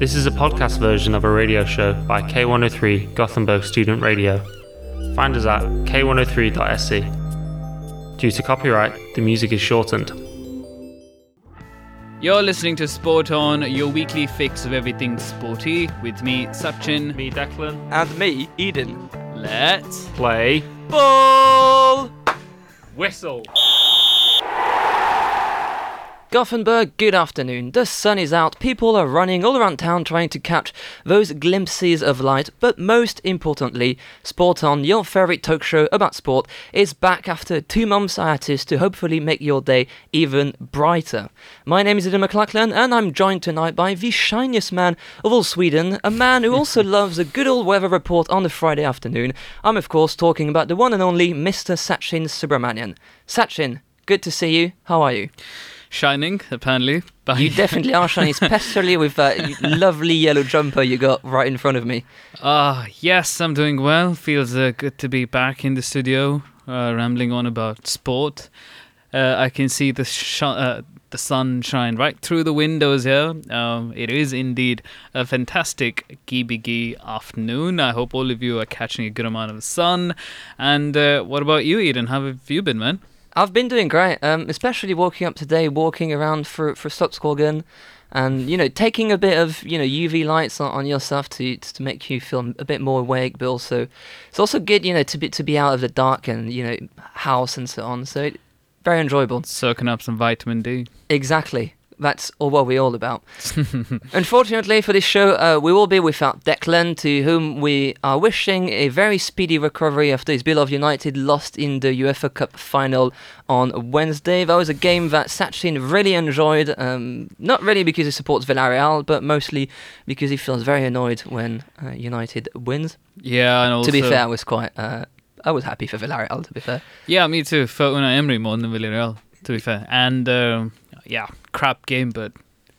This is a podcast version of a radio show by K103 Gothenburg Student Radio. Find us at k103.se. Due to copyright, the music is shortened. You're listening to Sport On, your weekly fix of everything sporty, with me, Sachin. Me, Declan. And me, Eden. Let's Play. Ball! Whistle. Gothenburg, good afternoon. The sun is out, people are running all around town trying to catch those glimpses of light, but most importantly, Sport On, your favourite talk show about sport, is back after two months hiatus to hopefully make your day even brighter. My name is Eden McLachlan, and I'm joined tonight by the shiniest man of all Sweden, a man who also loves a good old weather report on a Friday afternoon. I'm, of course, talking about the one and only Mr. Sachin Subramanian. Sachin, good to see you. How are you? Shining, apparently. You definitely are shining, especially with that lovely yellow jumper you got right in front of me. Ah, yes, I'm doing well. Feels uh, good to be back in the studio, uh, rambling on about sport. Uh, I can see the sh- uh, the sun shine right through the windows here. Um, it is indeed a fantastic Gbg afternoon. I hope all of you are catching a good amount of sun. And uh, what about you, Eden? How have you been, man? I've been doing great, um, especially walking up today, walking around for for Slottsskogen, and you know taking a bit of you know UV lights on, on yourself to to make you feel a bit more awake, but also it's also good you know to be to be out of the dark and you know house and so on. So it, very enjoyable. Soaking up some vitamin D. Exactly. That's all what we're all about. Unfortunately for this show, uh, we will be without Declan, to whom we are wishing a very speedy recovery after his Beloved United lost in the UEFA Cup final on Wednesday. That was a game that Sachin really enjoyed, um, not really because he supports Villarreal, but mostly because he feels very annoyed when uh, United wins. Yeah, and also to be fair, I was quite. Uh, I was happy for Villarreal, to be fair. Yeah, me too. For Unai Emery more than Villarreal, to be fair. And um, yeah, crap game, but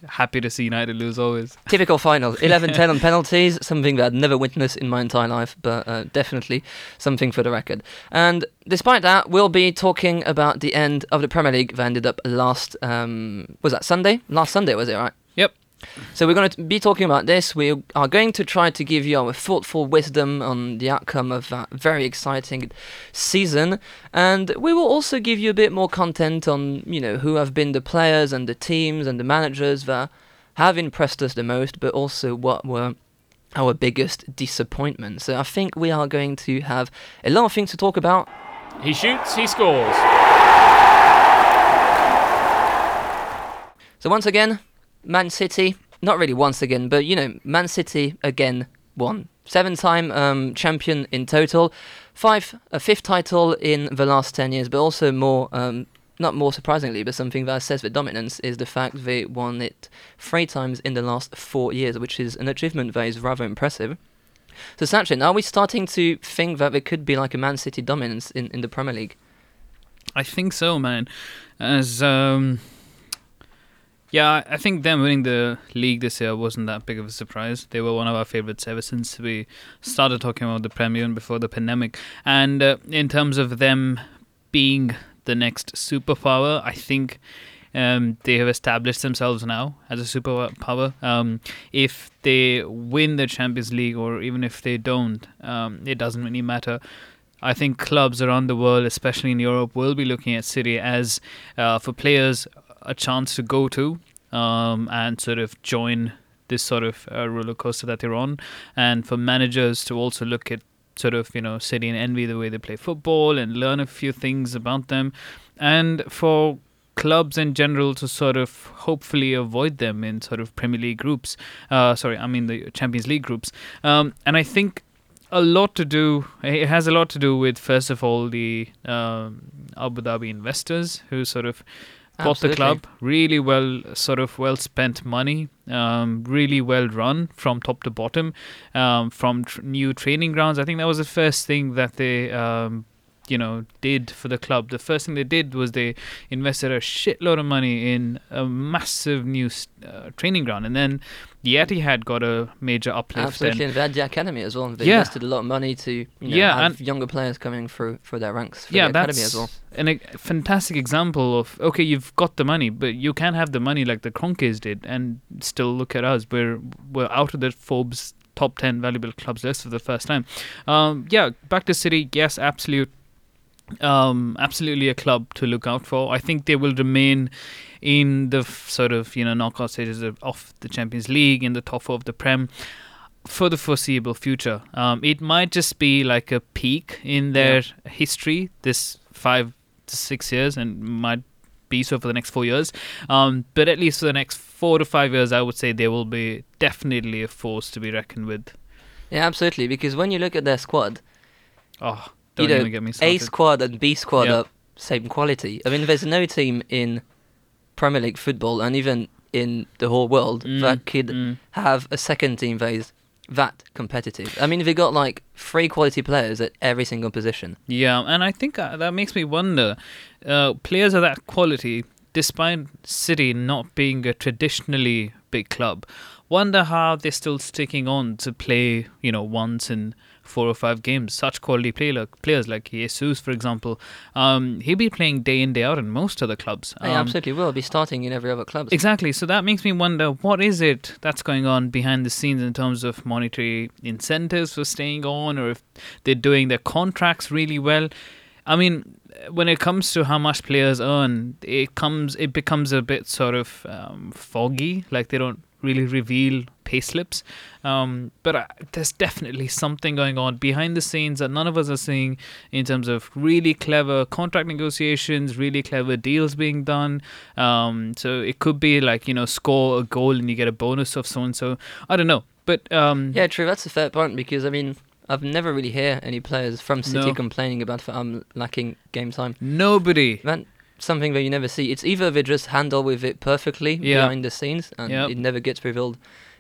happy to see United lose always. Typical final. 11 10 on penalties, something that I'd never witnessed in my entire life, but uh, definitely something for the record. And despite that, we'll be talking about the end of the Premier League that ended up last, um, was that Sunday? Last Sunday, was it, right? So we're going to be talking about this. We are going to try to give you our thoughtful wisdom on the outcome of that very exciting season, and we will also give you a bit more content on you know who have been the players and the teams and the managers that have impressed us the most, but also what were our biggest disappointments. So I think we are going to have a lot of things to talk about. He shoots, he scores. So once again, Man City, not really once again, but you know, Man City again won. Seven time um, champion in total, five, a fifth title in the last 10 years, but also more, um, not more surprisingly, but something that says the dominance is the fact they won it three times in the last four years, which is an achievement that is rather impressive. So, Sachin, are we starting to think that there could be like a Man City dominance in, in the Premier League? I think so, man. As um, yeah, I think them winning the league this year wasn't that big of a surprise. They were one of our favorites ever since we started talking about the Premier and before the pandemic. And uh, in terms of them being the next superpower, I think um, they have established themselves now as a superpower. Um, if they win the Champions League or even if they don't, um, it doesn't really matter. I think clubs around the world, especially in Europe, will be looking at City as uh, for players a chance to go to um, and sort of join this sort of uh, roller coaster that they're on, and for managers to also look at sort of you know City and envy the way they play football and learn a few things about them, and for clubs in general to sort of hopefully avoid them in sort of Premier League groups. Uh, sorry, I mean the Champions League groups. Um, and I think a lot to do. It has a lot to do with first of all the um, Abu Dhabi investors who sort of bought the club really well sort of well spent money um, really well run from top to bottom um, from tr- new training grounds. I think that was the first thing that they um, you know did for the club the first thing they did was they invested a shitload of money in a massive new uh, training ground and then the Etihad got a major uplift Absolutely, and and they had the academy as well. They Yeah. invested a lot of money to you know, Yeah, have and- younger players coming through through their ranks for yeah the that's academy as well. an, a fantastic example of okay you've got the money but you can't have the money like the Kroenkes did and still look at us we're we're out of the Forbes top 10 valuable clubs list for the first time um yeah back to City yes absolute um, absolutely a club to look out for. I think they will remain in the f- sort of you know knockout stages of, of the Champions League in the top four of the Prem for the foreseeable future. Um, it might just be like a peak in their history this five to six years, and might be so for the next four years. Um, but at least for the next four to five years, I would say they will be definitely a force to be reckoned with. Yeah, absolutely. Because when you look at their squad, Oh, You don't know, even get me A squad and B squad Yeah. are same quality. I mean, there's no team in Premier League football and even in the whole world Mm, that could mm. have a second team that is that competitive. I mean, they got like three quality players at every single position. Yeah, and I think uh, that makes me wonder. Uh, players of that quality, despite City not being a traditionally big club, wonder how they're still sticking on to play. You know, once in four or five games. Such quality player, players like Jesus, for example, um, he'll be playing day in day out in most other clubs. Um, absolutely will be starting in every other club. Exactly. So that makes me wonder what is it that's going on behind the scenes in terms of monetary incentives for staying on, or if they're doing their contracts really well. I mean, when it comes to how much players earn, it comes it becomes a bit sort of um, foggy. Like they don't really reveal payslips. Um, but uh, there's definitely something going on behind the scenes that none of us are seeing in terms of really clever contract negotiations, really clever deals being done. Um, so it could be like you know score a goal and you get a bonus of so and so. I don't know, but um, Yeah, true. That's a fair point because I mean, I've never really hear any players from City No. complaining about I'm lacking game time. nobody. That something that you never see. It's either they just handle with it perfectly Yeah. behind the scenes and Yep. it never gets revealed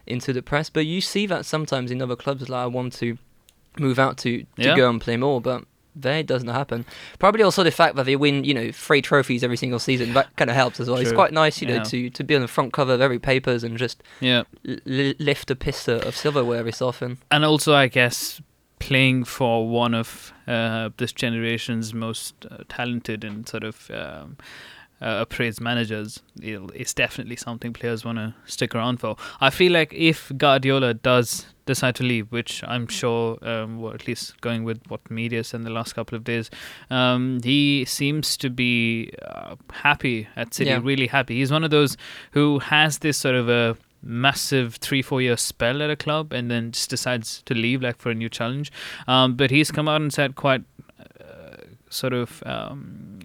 into the press. But you see that sometimes in other clubs like I want to move out to, to Yeah. go and play more, but there it doesn't happen. Probably also the fact that they win, you know, three trophies every single season. That kind of helps as well. It's quite nice, you know, Yeah. to, to be on the front cover of every papers and just Yeah. l- lift a pista of silverware every so often. and also I guess playing for one of uh, this generation's most uh, talented and sort of um, uh, appraised managers is definitely something players want to stick around for. I feel like if Guardiola does decide to leave, which I'm sure, um, or at least going with what media said in the last couple of days, um, he seems to be uh, happy at City, Yeah. really happy. He's one of those who has this sort of a massive three four year spell at a club and then just decides to leave like for a new challenge um, but he's come out and said quite uh, sort of um,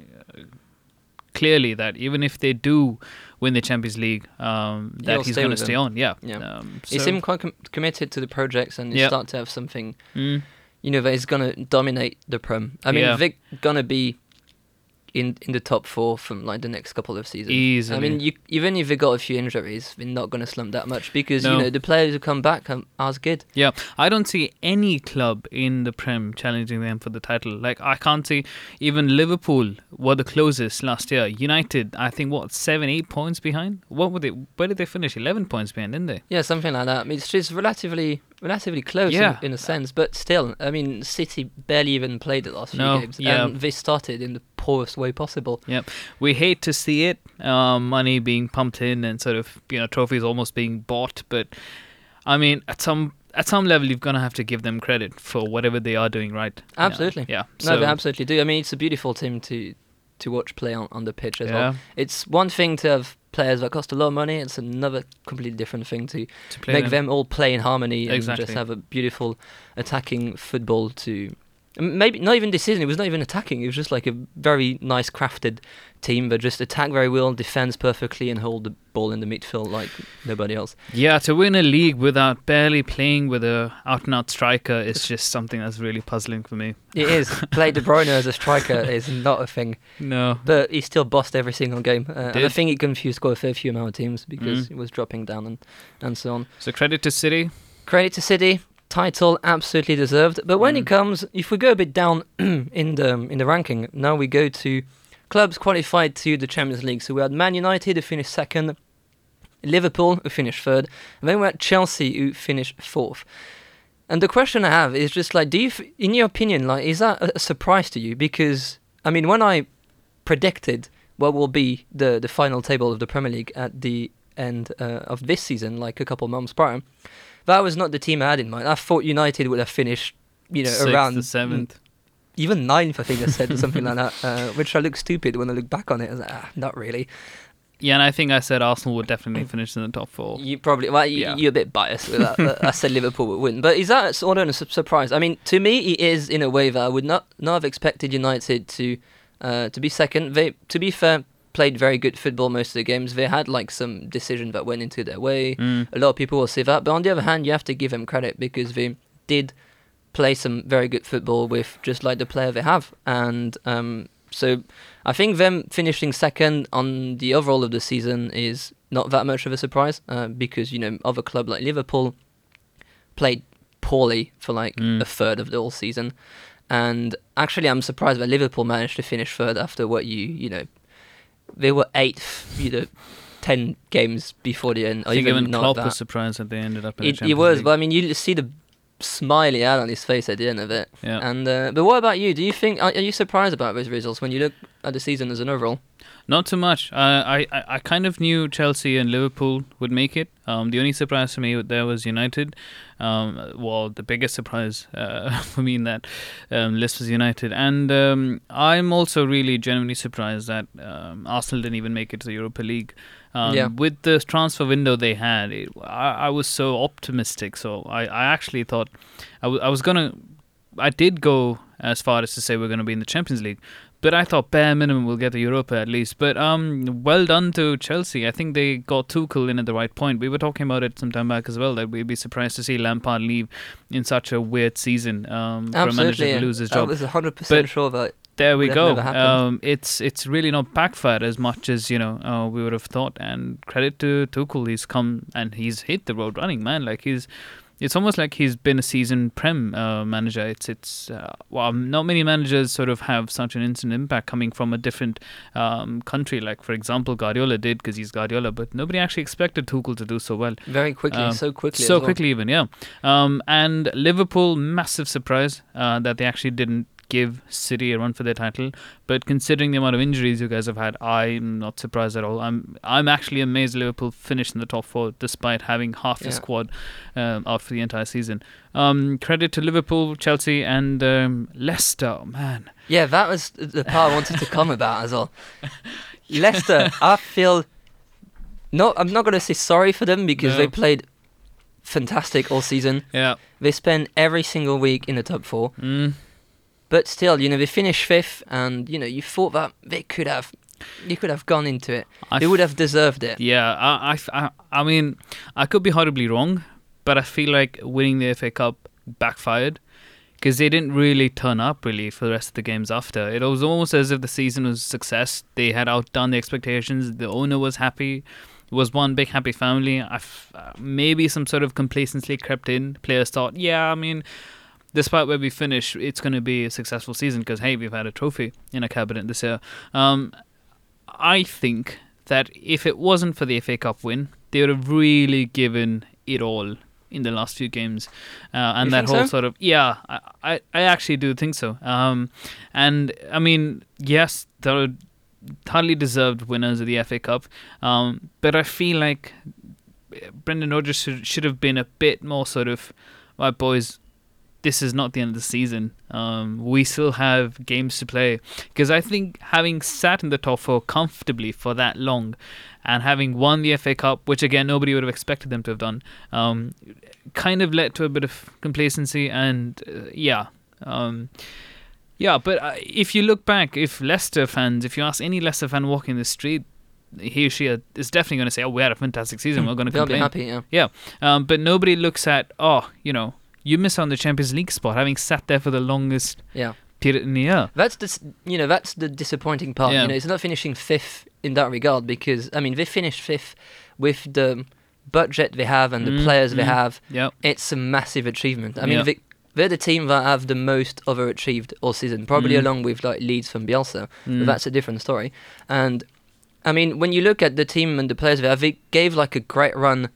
clearly that even if they do win the Champions League um, that He'll he's going to stay on yeah, Yeah. Um, He so- seemed quite com- committed to the projects and you Yep. start to have something Mm, you know that is gonna dominate the prem. I mean, Yeah. they're gonna be in in the top four from like the next couple of seasons. Easily. I mean, you, even if they got a few injuries, they're not gonna slump that much because No. you know the players who come back are, are as good. Yeah, I don't see any club in the Prem challenging them for the title. Like I can't see even Liverpool were the closest last year. United, I think, what seven, eight points behind. What were they? Where did they finish? Eleven points behind, didn't they? Yeah, something like that. I mean, it's just relatively relatively close Yeah. in, in a sense, but still, I mean, City barely even played the last few games, yeah. and they started in the poorest way possible. We hate to see it, um, money being pumped in and sort of you know trophies almost being bought. But I mean, at some at some level, you're gonna have to give them credit for whatever they are doing right. Yeah, Absolutely. Yeah. no, they absolutely do. I mean, it's a beautiful team to to watch play on, on the pitch as well. It's one thing to have players that cost a lot of money. It's another completely different thing to to make them all play in harmony and just have a beautiful attacking football to maybe not even decision. it was not even attacking it was just like a very nice crafted team that just attack very well defends perfectly and hold the ball in the midfield like nobody else Yeah, to win a league without barely playing with a out and out striker is just something that's really puzzling for me. it is play De Bruyne as a striker is not a thing No. but he still bossed every single game uh, and I think he confused quite a fair few amount of teams because Mm. he was dropping down and, and so on So credit to City. credit to City title absolutely deserved. But when Mm. it comes, if we go a bit down in the in the ranking, now we go to clubs qualified to the Champions League. So we had Man United who finished second, Liverpool who finished third, and then we had Chelsea who finished fourth. And the question I have is just like, do you, f- in your opinion, like, is that a, a surprise to you? Because I mean, when I predicted what will be the the final table of the Premier League at the end uh, of this season, like a couple months prior, that was not the team I had in mind. I thought United would have finished, you know, Sixth around or seventh. even ninth, I think I said, or something like that, uh, which I look stupid when I look back on it. I was like, ah, not really. Yeah, and I think I said Arsenal would definitely finish in the top four. You probably, well, you, Yeah. you're a bit biased with that. I said Liverpool would win. But is that sort of a surprise? I mean, to me, it is in a way that I would not, not have expected United to uh, to be second. They, to be fair, played very good football most of the games. They had like some decisions that went into their way. Mm. A lot of people will say that, but on the other hand, you have to give them credit because they did play some very good football with just like the player they have, and um, so I think them finishing second on the overall of the season is not that much of a surprise uh, because you know other club like Liverpool played poorly for like Mm. a third of the whole season, and actually I'm surprised that Liverpool managed to finish third after what you you know they were eighth you know ten games before the end. Or I think even Klopp was surprised that they ended up in It, Champions was, League. but I mean, you see the smiley out on his face at the end of it. yeah. And uh, but what about you? Do you think are, are you surprised about those results when you look at the season as an overall? Not too much. Uh, I, I I kind of knew Chelsea and Liverpool would make it. Um, the only surprise for me there was United. Um, well, the biggest surprise uh, for me in that um, list was United, and um, I'm also really genuinely surprised that um, Arsenal didn't even make it to the Europa League. Um, Yeah. With the transfer window they had, it, I, I was so optimistic. So I, I actually thought I, w- I was gonna. I did go as far as to say we're going to be in the Champions League, but I thought bare minimum we'll get the Europa at least. But um, well done to Chelsea. I think they got Tuchel in at the right point. We were talking about it some time back as well that we'd be surprised to see Lampard leave in such a weird season um, for a manager to lose his job. I was hundred percent But- sure that There we go. Um, it's it's really not backfired as much as you know uh, we would have thought. And credit to Tuchel, he's come and he's hit the road running, man. Like he's, it's almost like he's been a seasoned prem uh, manager. It's it's uh, well, not many managers sort of have such an instant impact coming from a different um, country. Like for example, Guardiola did because he's Guardiola, but nobody actually expected Tuchel to do so well very quickly, Um, so quickly, so well. quickly even yeah um and liverpool massive surprise uh, that they actually didn't give city a run for their title but considering the amount of injuries you guys have had i'm not surprised at all i'm i'm actually amazed liverpool finished in the top four despite having half the Yeah. squad um, out for the entire season um credit to liverpool chelsea and um, leicester man Yeah, that was the part I wanted to come about as well. Leicester, I feel no, I'm not gonna say sorry for them because No. they played fantastic all season. yeah They spent every single week in the top four, mm. But still, you know, they finished fifth, and you know, you thought that they could have, you could have gone into it. I they would have deserved it. Yeah, I, I, I, I mean, I could be horribly wrong, but I feel like winning the FA Cup backfired because they didn't really turn up really for the rest of the games after. It was almost as if the season was a success. They had outdone the expectations. The owner was happy. It was one big happy family. I f- uh, maybe some sort of complacency crept in. Players thought, yeah, I mean, despite where we finish, it's going to be a successful season because hey, we've had a trophy in a cabinet this year. Um, I think that if it wasn't for the FA Cup win, they would have really given it all in the last few games, uh, and You that whole so? sort of yeah, I, I I actually do think so. Um, and I mean yes, they're totally deserved winners of the FA Cup, um, but I feel like Brendan Rodgers should should have been a bit more sort of, right, boys. This is not the end of the season. Um, we still have games to play because I think having sat in the top four comfortably for that long, and having won the FA Cup, which again nobody would have expected them to have done, um, kind of led to a bit of complacency and uh, yeah. Um, yeah, but uh, if you look back, if Leicester fans, if you ask any Leicester fan walking the street, he or she is definitely going to say, "Oh, we had a fantastic season. We're going to complain." happy. Yeah. Um, but nobody looks at, oh, you know, you miss out on the Champions League spot, having sat there for the longest Yeah. period in the year. That's the you know that's the disappointing part. Yeah. You know, it's not finishing fifth in that regard because I mean they finished fifth with the budget they have and the Mm, players they mm. have, Yep. it's a massive achievement. I mean, Yeah. they, they're the team that have the most overachieved all season, probably Mm. along with like Leeds from Bielsa. Mm. But that's a different story. And I mean, when you look at the team and the players they have, they gave like a great run.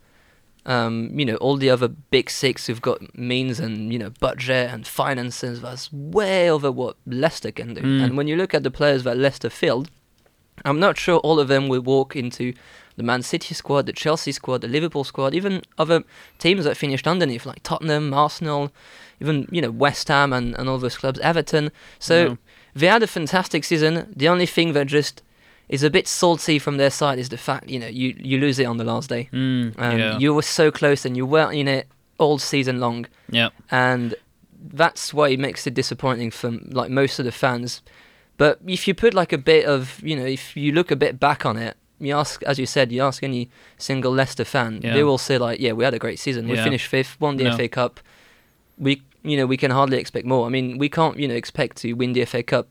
Um, you know, all the other big six who've got means and you know budget and finances that's way over what Leicester can do. Mm. And when you look at the players that Leicester filled, I'm not sure all of them will walk into the Man City squad, the Chelsea squad, the Liverpool squad, even other teams that finished underneath like Tottenham, Arsenal, even you know West Ham and, and all those clubs, Everton. So they had a fantastic season. The only thing that just is a bit salty from their side is the fact you know you you lose it on the last day. Mm. Um, yeah. You were so close and you weren't in it all season long, yeah. and that's why it makes it disappointing for like most of the fans. But if you put like a bit of you know if you look a bit back on it. You ask, as you said, you ask any single Leicester fan, Yeah. they will say like, "Yeah, we had a great season. We Yeah. finished fifth, won the No. FA Cup. We, you know, we can hardly expect more. I mean, we can't, you know, expect to win the FA Cup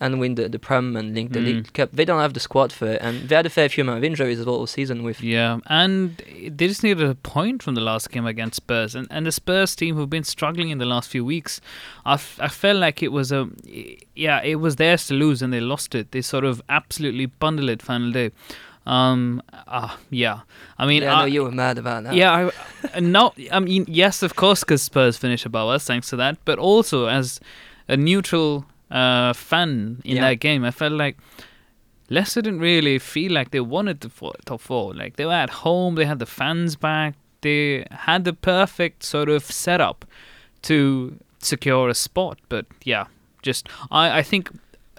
and win the, the Prem and link the Mm. League Cup. They don't have the squad for it, and they had a fair few amount of injuries as well all season. With Yeah, and they just needed a point from the last game against Spurs, and and the Spurs team who've been struggling in the last few weeks, I, f- I felt like it was a, yeah, it was theirs to lose, and they lost it. They sort of absolutely bundled it final day. Um, ah, yeah. I mean, yeah, I know you were mad about that. yeah, I, no, I mean, yes, of course, because Spurs finish above us, thanks to that. But also as a neutral uh, fan in Yeah. that game, I felt like Leicester didn't really feel like they wanted the fo- top four. Like they were at home, they had the fans back, they had the perfect sort of setup to secure a spot. But yeah, just I, I think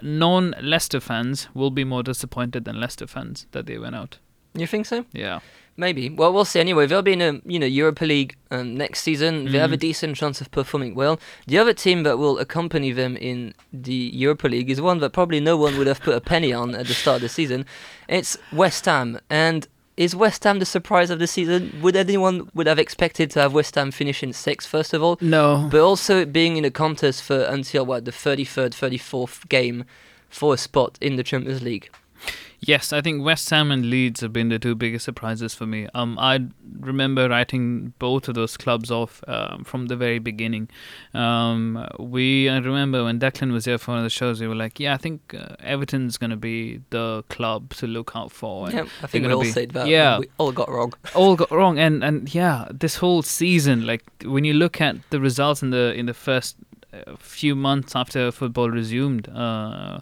non-Leicester fans will be more disappointed than Leicester fans that they went out. You think so? Yeah. Maybe. Well, we'll see. Anyway, they'll be in a you know Europa League um, next season. They have a Mhm. decent chance of performing well. The other team that will accompany them in the Europa League is one that probably no one would have put a penny on at the start of the season. It's West Ham, and is West Ham the surprise of the season? Would anyone would have expected to have West Ham finish in sixth first of all? No. but also being in a contest for until what the 33rd 34th game for a spot in the Champions League Yes, I think West Ham and Leeds have been the two biggest surprises for me. Um, I remember writing both of those clubs off um, from the very beginning. Um, we I remember when Declan was here for one of the shows, we were like, "Yeah, I think uh, Everton's going to be the club to look out for." Yeah I think we all be- said that yeah. we all got wrong all got wrong and and yeah this whole season like when you look at the results in the in the first uh, few months after football resumed uh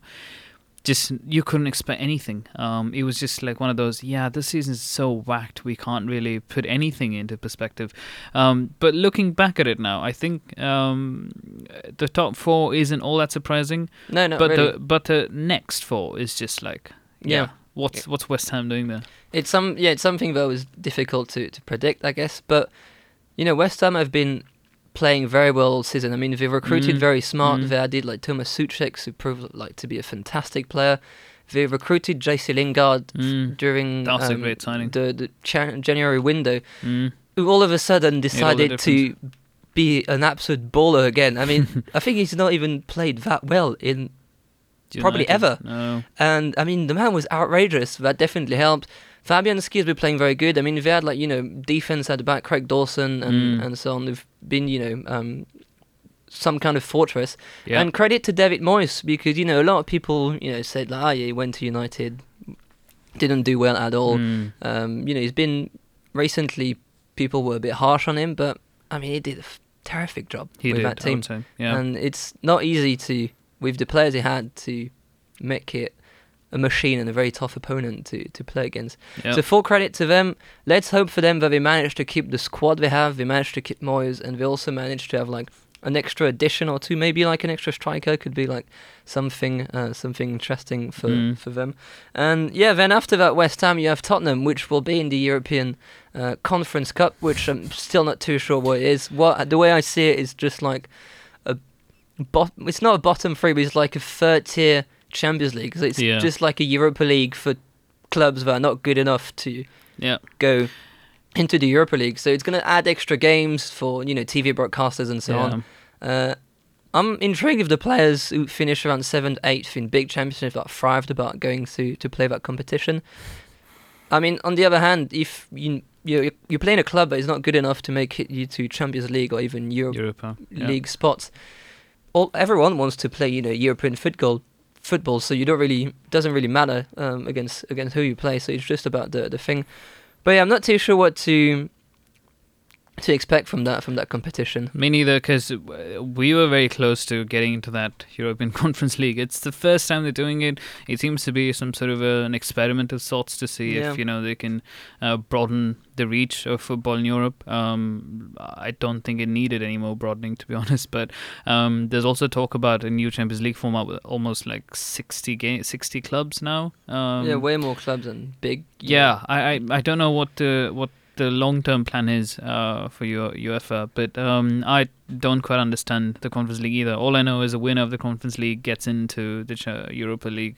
just you couldn't expect anything um it was just like one of those yeah this season's so whacked we can't really put anything into perspective um but looking back at it now i think um the top 4 isn't all that surprising no no but really. the but the next 4 is just like yeah, Yeah. what's what's west ham doing there It's some yeah, it's something that was difficult to, to predict, I guess. But you know, West Ham have been playing very well all season. I mean, they recruited Mm, very smart. mm. They added like Thomas Souček, who proved like to be a fantastic player. They recruited Jesse Lingard Mm. during That was a um, great signing. the the Jan- January window. Mm. Who all of a sudden decided to be an absolute baller again. I mean, I think he's not even played that well in Probably ever. No. and I mean, the man was outrageous. That definitely helped. Fabianski has been playing very good. I mean, they had like you know defense at the back, Craig Dawson and Mm. and so on. They've been you know um, some kind of fortress. Yeah. And credit to David Moyes because you know a lot of people you know said like, oh yeah, he went to United, didn't do well at all. Mm. Um, you know, he's been recently. People were a bit harsh on him, but I mean, he did a f- terrific job He with did. that team. Yeah. and it's not easy to with the players he had to make it a machine and a very tough opponent to, to play against. Yep. So full credit to them. Let's hope for them that they managed to keep the squad they have. They managed to keep Moyes, and they also managed to have like an extra addition or two, maybe like an extra striker could be like something uh, something interesting for Mm. for them. And yeah, then after that West Ham, you have Tottenham, which will be in the European uh, Conference Cup, which I'm still not too sure what it is. What the way I see it is just like a bot. It's not a bottom three, but it's like a third tier Champions League. So it's Yeah. just like a Europa League for clubs that are not good enough to yeah. go into the Europa League. So it's going to add extra games for you know TV broadcasters and so yeah. on. Uh, I'm intrigued if the players who finish around seventh, eighth in big championships that thrived about going to to play that competition. I mean, on the other hand, if you you you're playing a club that is not good enough to make it you to Champions League or even Europe Europa. Yeah. league spots. All everyone wants to play, you know, European football. Football, so you don't really doesn't really matter um, against against who you play. So it's just about the the thing. But yeah, I'm not too sure what to to expect from that from that competition. Me neither, because we were very close to getting into that European Conference League. It's the first time they're doing it. It seems to be some sort of a, an experiment of sorts to see Yeah. if you know they can uh, broaden the reach of football in Europe. Um, I don't think it needed any more broadening, to be honest. But um, there's also talk about a new Champions League format with almost like 60 game, 60 clubs now. Um, yeah, way more clubs and big. yeah, I, I I don't know what the what the long term plan is uh, for your UEFA, but um, I don't quite understand the Conference League either. All I know is a winner of the Conference League gets into the Europa League.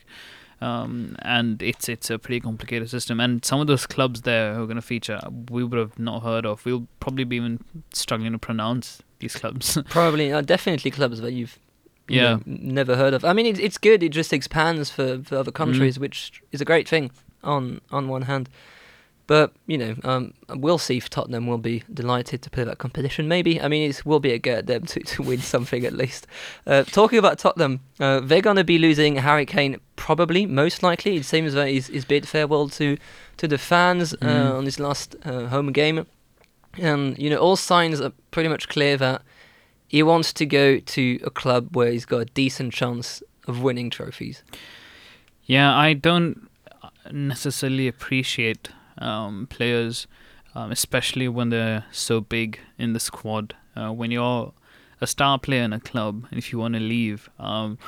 Um, and it's it's a pretty complicated system, and some of those clubs there who are going to feature, we would have not heard of. We'll probably be even struggling to pronounce these clubs. Probably, uh, definitely clubs that you've you Yeah. know, never heard of. I mean, it's it's good. It just expands for, for other countries, which is a great thing on on one hand. But you know, um, we'll see if Tottenham will be delighted to play that competition. Maybe. I mean, it will be a go at them to, to win something at least. Uh, talking about Tottenham, uh, they're going to be losing Harry Kane probably, most likely. It seems that he's, he's bid farewell to to the fans uh, Mm. on his last uh, home game, and you know, all signs are pretty much clear that he wants to go to a club where he's got a decent chance of winning trophies. Yeah, I don't necessarily appreciate um, players, um, especially when they're so big in the squad. Uh, when you're a star player in a club, and if you want to leave, um,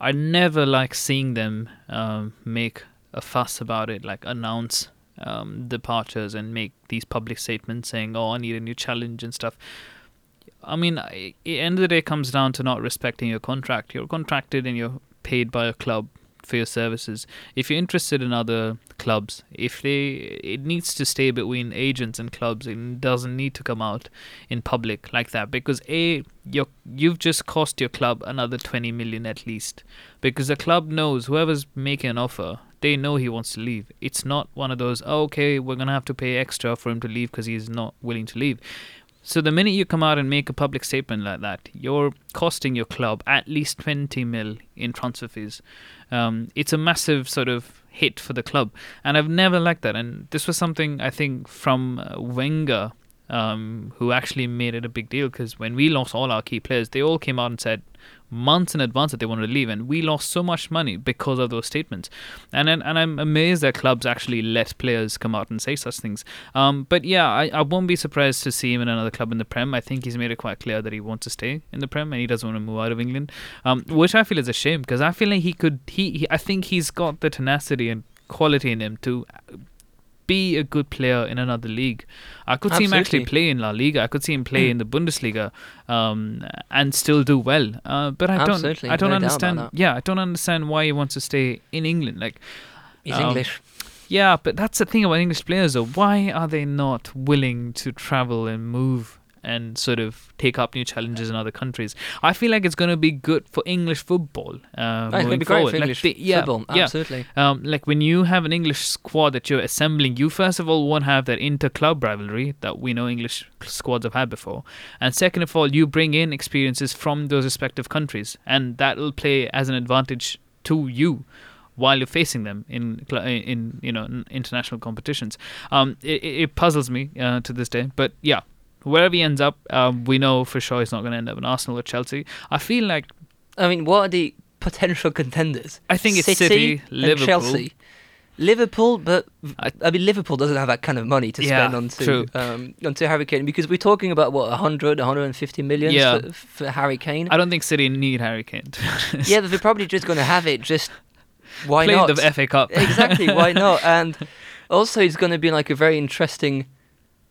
I never like seeing them um, make a fuss about it, like announce um, departures and make these public statements saying, "Oh, I need a new challenge" and stuff. I mean, I- the end of the day it comes down to not respecting your contract. You're contracted and you're paid by a club for your services. If you're interested in other clubs, if they, it needs to stay between agents and clubs. It doesn't need to come out in public like that because a you you've just cost your club another 20 million at least because the club knows whoever's making an offer they know he wants to leave it's not one of those oh, okay we're gonna have to pay extra for him to leave because he's not willing to leave so the minute you come out and make a public statement like that, you're costing your club at least 20 mil in transfer fees. Um, it's a massive sort of hit for the club, and I've never liked that. And this was something I think from uh, Wenger, um, who actually made it a big deal because when we lost all our key players, they all came out and said months in advance that they wanted to leave, and we lost so much money because of those statements. And and, and I'm amazed that clubs actually let players come out and say such things. Um, but yeah, I, I won't be surprised to see him in another club in the Prem. I think he's made it quite clear that he wants to stay in the Prem and he doesn't want to move out of England, um, which I feel is a shame because I feel like he could. He, he I think he's got the tenacity and quality in him to be a good player in another league. I could see him actually play in La Liga. I could see him play in the Bundesliga um, and still do well. Uh, but I don't. I don't no understand. Yeah, I don't understand why he wants to stay in England. Like, He's Um, English. yeah, but that's the thing about English players, though. Why are they not willing to travel and move and sort of take up new challenges in other countries? I feel like it's going to be good for English football. Uh, Oh, it's moving be great forward. for Like English they- yeah, football. yeah. Absolutely. Um, like when you have an English squad that you're assembling, you first of all won't have that inter-club rivalry that we know English squads have had before, and second of all, you bring in experiences from those respective countries, and that will play as an advantage to you while you're facing them in cl- in you know international competitions. Um, it, it it puzzles me uh, to this day, but yeah. Wherever he ends up, um, we know for sure he's not going to end up in Arsenal or Chelsea. I feel like I mean, what are the potential contenders? I think it's City, and Liverpool. Chelsea. Liverpool, but I- I, mean Liverpool doesn't have that kind of money to Yeah, spend onto true. um, onto Harry Kane because we're talking about what 100, 150 million Yeah. for, for Harry Kane. I don't think City need Harry Kane. To yeah, but they're probably just going to have it. Just why Play not? the FA Cup. exactly, why not? And also, it's going to be like a very interesting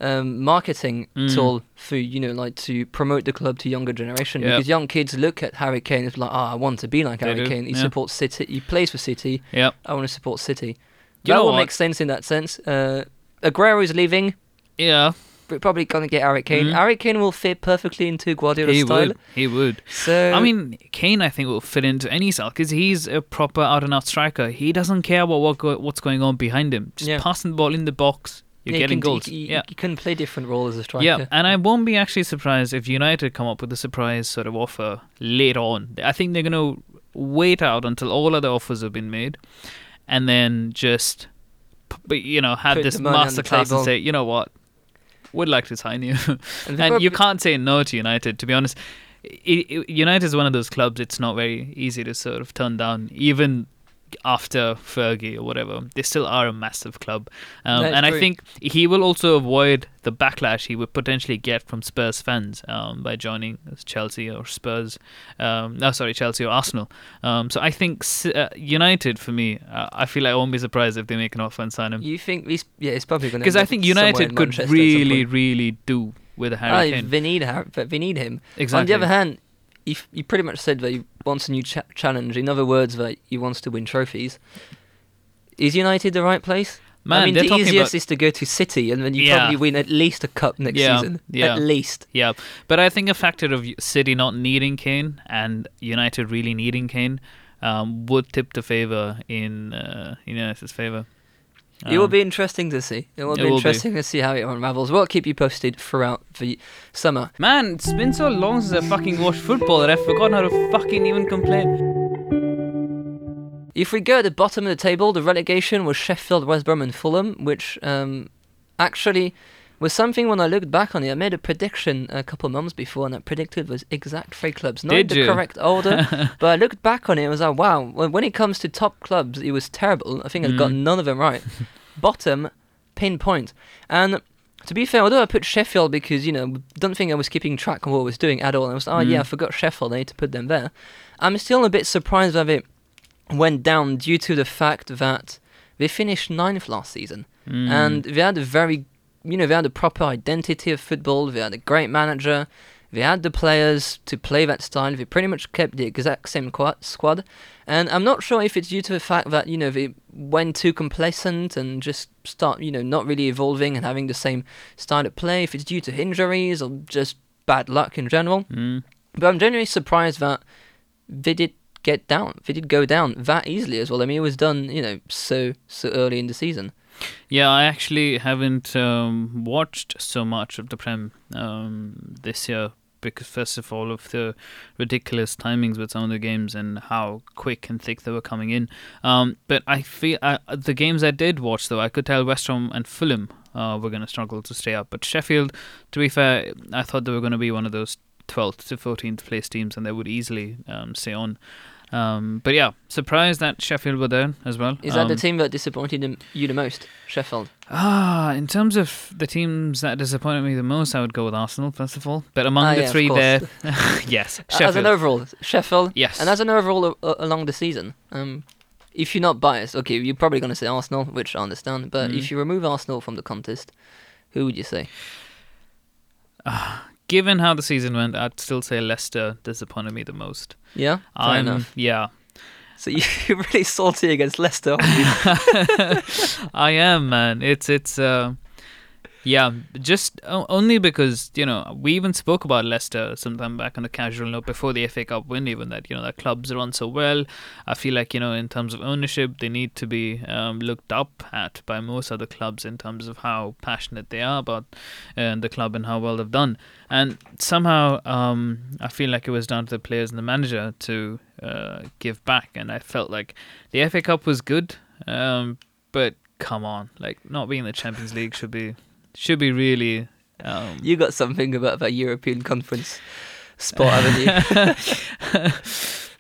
um, marketing Mm. tool for you know, like to promote the club to younger generation Yep. because young kids look at Harry Kane and like, oh, I want to be like They Harry do, Kane. He yeah. supports City. He plays for City. Yep. I want to support City. You that know will what? make sense in that sense. Uh, Aguero is leaving. Yeah, We're probably gonna get Harry Kane. Mhm. Harry Kane will fit perfectly into Guardiola's he style. would. He would. So I mean, Kane, I think, will fit into any style because he's a proper out and out striker. He doesn't care about what go- what's going on behind him. Just Yeah. passing the ball in the box, you're Yeah, you getting can, goals. You, yeah. you can play different roles as a striker. Yeah, and I won't be actually surprised if United come up with a surprise sort of offer later on. I think they're going to wait out until all other offers have been made, and then just, you know, have Put this masterclass and say, you know what, would like to sign you, And and you can't say no to United. To be honest, United is one of those clubs. It's not very easy to sort of turn down, even after Fergie or whatever. They still are a massive club, um, and I think he will also avoid the backlash he would potentially get from Spurs fans um, by joining Chelsea or Spurs. Um, no, sorry, Chelsea or Arsenal. Um, so I think uh, United, for me, uh, I feel like I won't be surprised if they make an offer and sign him You think he's yeah, it's probably going to because I think United could really, really do with a Harry Oh, Kane. they need Har- they need him. Exactly. On the other hand, he, f- he pretty much said that he wants a new cha- challenge. In other words, that he wants to win trophies. Is United the right place? Man, I mean, the easiest about- is to go to City, and then you Yeah. probably win at least a cup next Yeah, season. yeah. At least. Yeah, but I think a factor of City not needing Kane and United really needing Kane um, would tip the favor in uh, United's favor. it will Um, be interesting to see. It will it be will be. interesting to see how it unravels. We'll keep you posted throughout the summer. Man, it's been so long since I fucking watched football that I've forgotten how to fucking even complain. If we go at the bottom of the table, the relegation was Sheffield, West Brom, and Fulham, which um, actually was something when I looked back on it. I made a prediction a couple of months before, and I predicted was exact three clubs, not Did the you? correct order. but I looked back on it, and was like, wow. When it comes to top clubs, it was terrible. I think I got Mm. none of them right. bottom, pinpoint, and. To be fair, although I put Sheffield because, you know, don't think I was keeping track of what I was doing at all. I was, oh yeah, Mm. I forgot Sheffield, I need to put them there. I'm still a bit surprised that it went down due to the fact that they finished ninth last season Mm. and they had a very, you know, they had a proper identity of football. They had a great manager. They had the players to play that style. They pretty much kept the exact same qua- squad. And I'm not sure if it's due to the fact that, you know, they went too complacent and just start, you know, not really evolving and having the same style of play. If it's due to injuries or just bad luck in general. Mm. But I'm genuinely surprised that they did get down. They did go down that easily as well. I mean, it was done, you know, so so early in the season. Yeah, I actually haven't um, watched so much of the Prem um, this year because, first of all, of the ridiculous timings with some of the games and how quick and thick they were coming in. Um, but I feel uh, the games I did watch, though, I could tell West Ham and Fulham uh, were going to struggle to stay up. But Sheffield, to be fair, I thought they were going to be one of those 12th to 14th place teams and they would easily um, stay on. Um, but yeah, surprised that Sheffield were there as well. Is that the Um, team that disappointed you the most? Sheffield. Ah, in terms of the teams that disappointed me the most, I would go with Arsenal first of all. But among Ah, the yeah, three there, yes, Sheffield. As an overall, Sheffield. yes, And as an overall uh, along the season, um, if you're not biased, okay, you're probably going to say Arsenal, which I understand. But Mm. if you remove Arsenal from the contest, who would you say? Given how the season went, I'd still say Leicester disappointed me the most. Yeah, fair I'm enough. yeah, So you're really salty against Leicester. aren't you? I am man. It's it's uh, yeah, just only because you know we even spoke about Leicester sometime back on a casual note before the FA Cup win, even that you know their clubs run so well. I feel like you know in terms of ownership, they need to be um, looked up at by most other clubs in terms of how passionate they are about uh, the club and how well they've done. And somehow, um, I feel like it was down to the players and the manager to uh, give back. And I felt like the FA Cup was good, um, but come on, like not being in the Champions League should be should be really. Um, you got something about that European conference spot, haven't you?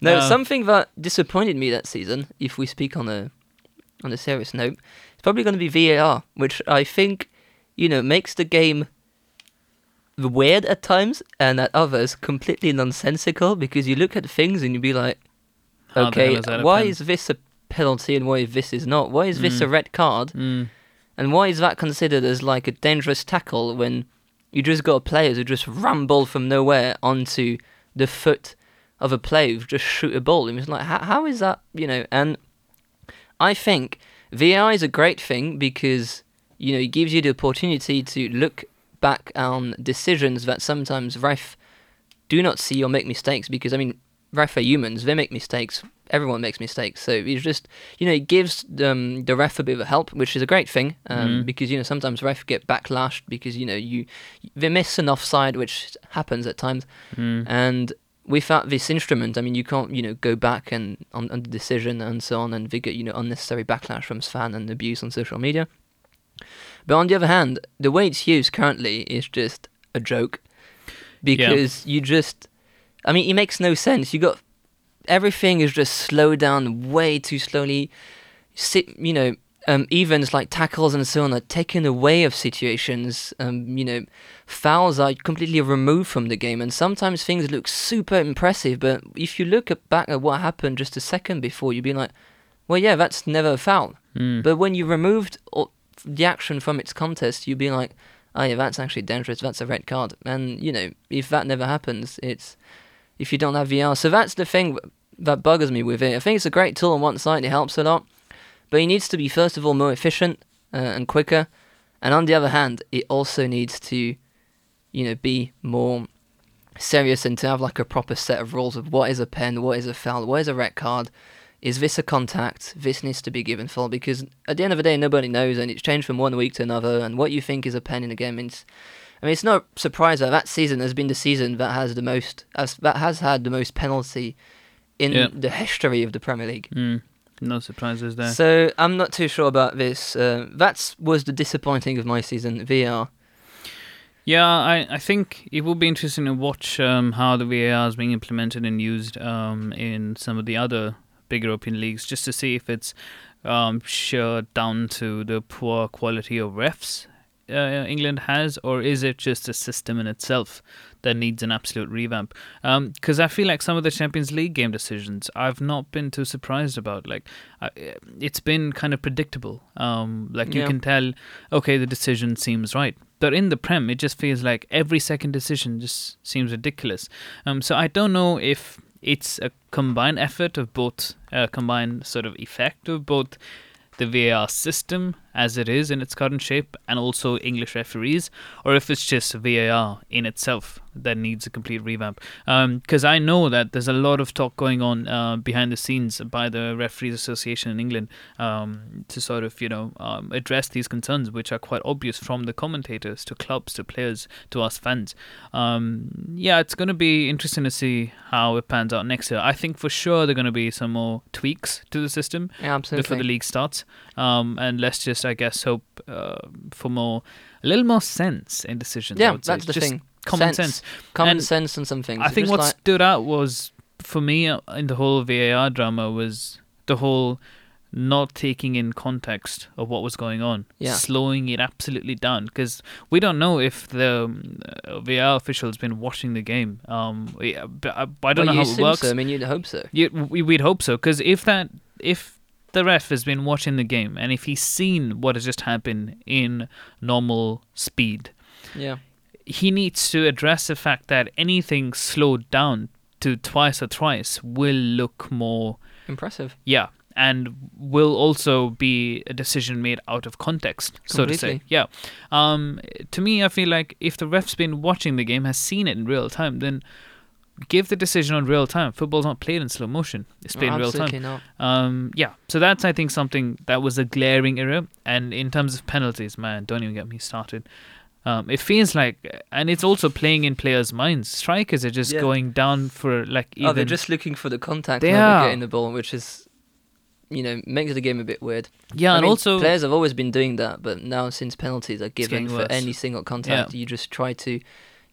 No, Um, something that disappointed me that season, if we speak on a on a serious note, it's probably going to be VAR, which I think, you know, makes the game weird at times and at others completely nonsensical because you look at things and you'd be like, okay, is why is this a penalty and why this is not? Why is this Mm. a red card? Mm, And why is that considered as like a dangerous tackle when you just got players who just ramble from nowhere onto the foot of a player who just shoot a ball? And it's like, how, how is that, you know? And I think VAR is a great thing because, you know, it gives you the opportunity to look back on decisions that sometimes ref do not see or make mistakes because, I mean, ref are humans. They make mistakes. Everyone makes mistakes. So it's just you know it gives um, the ref a bit of a help, which is a great thing um, Mhm. because you know sometimes ref get backlashed because you know you they miss an offside, which happens at times, Mm. and without this instrument, I mean, you can't, you know, go back and on, on the decision and so on, and they get, you know, unnecessary backlash from fan and abuse on social media. But on the other hand, the way it's used currently is just a joke, because you just, I mean, it makes no sense. You got everything is just slowed down way too slowly. Sit, you know, um, events like tackles and so on are taken away of situations. Um, you know, fouls are completely removed from the game, and sometimes things look super impressive. But if you look at back at what happened just a second before, you'd be like, "Well, yeah, that's never a foul." Mm. But when you removed all, the action from its contest, you'd be like, "Oh yeah, that's actually dangerous. That's a red card." And you know, if that never happens, it's if you don't have VR. So that's the thing that buggers me with it. I think it's a great tool on one side; it helps a lot, but it needs to be first of all more efficient uh, and quicker, and on the other hand, it also needs to, you know, be more serious and to have like a proper set of rules of what is a pen, what is a foul, what is a red card. Is this a contact? This needs to be given full because at the end of the day, nobody knows, and it's changed from one week to another. And what you think is a pen in a game, it's, I mean, it's no surprise that that season has been the season that has the most, has, that has had the most penalty in Yeah. the history of the Premier League. Mm. No surprises there. So I'm not too sure about this. Uh, that was the disappointing of my season. VR. Yeah, I, I think it will be interesting to watch um, how the VAR is being implemented and used um, in some of the other big European leagues, just to see if it's um, sure down to the poor quality of refs uh, England has, or is it just a system in itself that needs an absolute revamp? Because I feel like some of the Champions League game decisions I've not been too surprised about. Like, I, it's been kind of predictable. Um, like you Yeah. can tell, okay, the decision seems right. But in the Prem, it just feels like every second decision just seems ridiculous. Um, so I don't know if it's a combined effort of both, uh, combined sort of effect of both the VAR system as it is in its current shape and also English referees, or if it's just VAR in itself that needs a complete revamp. Because I know that there's a lot of talk going on uh, behind the scenes by the Referees Association in England um, to sort of, you know, um, address these concerns, which are quite obvious from the commentators to clubs to players to us fans. Um, yeah, it's going to be interesting to see how it pans out next year. I think for sure there are going to be some more tweaks to the system Yeah, absolutely. before the league starts. Um, and let's just, I guess, hope uh, for more, a little more sense in decisions. Yeah, that's the Just thing. Common sense. sense. Common And sense and some things. I think what like- stood out was, for me, uh, in the whole VAR drama was the whole not taking in context of what was going on, Yeah. slowing it absolutely down because we don't know if the uh, VAR official's been watching the game. Um, we- uh, but I, I don't Well, know you how it works. So. I mean, you'd hope so. We, we'd hope so. Because if that, if the ref has been watching the game and if he's seen what has just happened in normal speed, Yeah. he needs to address the fact that anything slowed down to twice or thrice will look more, Impressive. yeah, and will also be a decision made out of context, so to say. Yeah. Um, to me, I feel like if the ref's been watching the game, has seen it in real time, then give the decision on real time. Football's not played in slow motion; it's played No, in real time. not. Um, yeah, so that's I think something that was a glaring error. And in terms of penalties, man, don't even get me started. Um, it feels like, and it's also playing in players' minds. Strikers are just Yeah. going down for like even. Oh, they're just looking for the contact They are. getting the ball, which is, you know, makes the game a bit weird. yeah, I and mean, also players have always been doing that, but now since penalties are given for worse. any single contact, you just try to,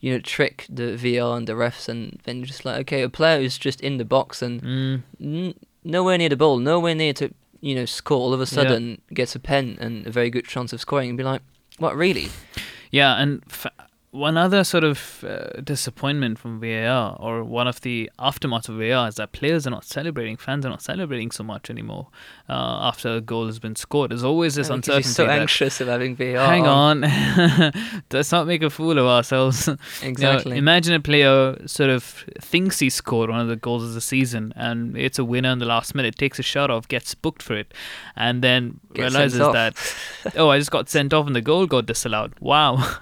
you know, trick the VR and the refs, and then you're just like, okay, a player who's just in the box and mm, n- nowhere near the ball, nowhere near to, you know, score, all of a Yeah. sudden gets a pen and a very good chance of scoring, and be like, what really? yeah, and f- one other sort of uh, disappointment from VAR, or one of the aftermath of VAR, is that players are not celebrating, fans are not celebrating so much anymore uh, after a goal has been scored. There's always this uncertainty. so anxious of having VR. Hang on, let's not make a fool of ourselves. You know, Exactly. imagine a player sort of thinks he scored one of the goals of the season and it's a winner in the last minute, takes a shot off, gets booked for it, and then Gets realizes that, oh, I just got sent off and the goal got disallowed. Wow.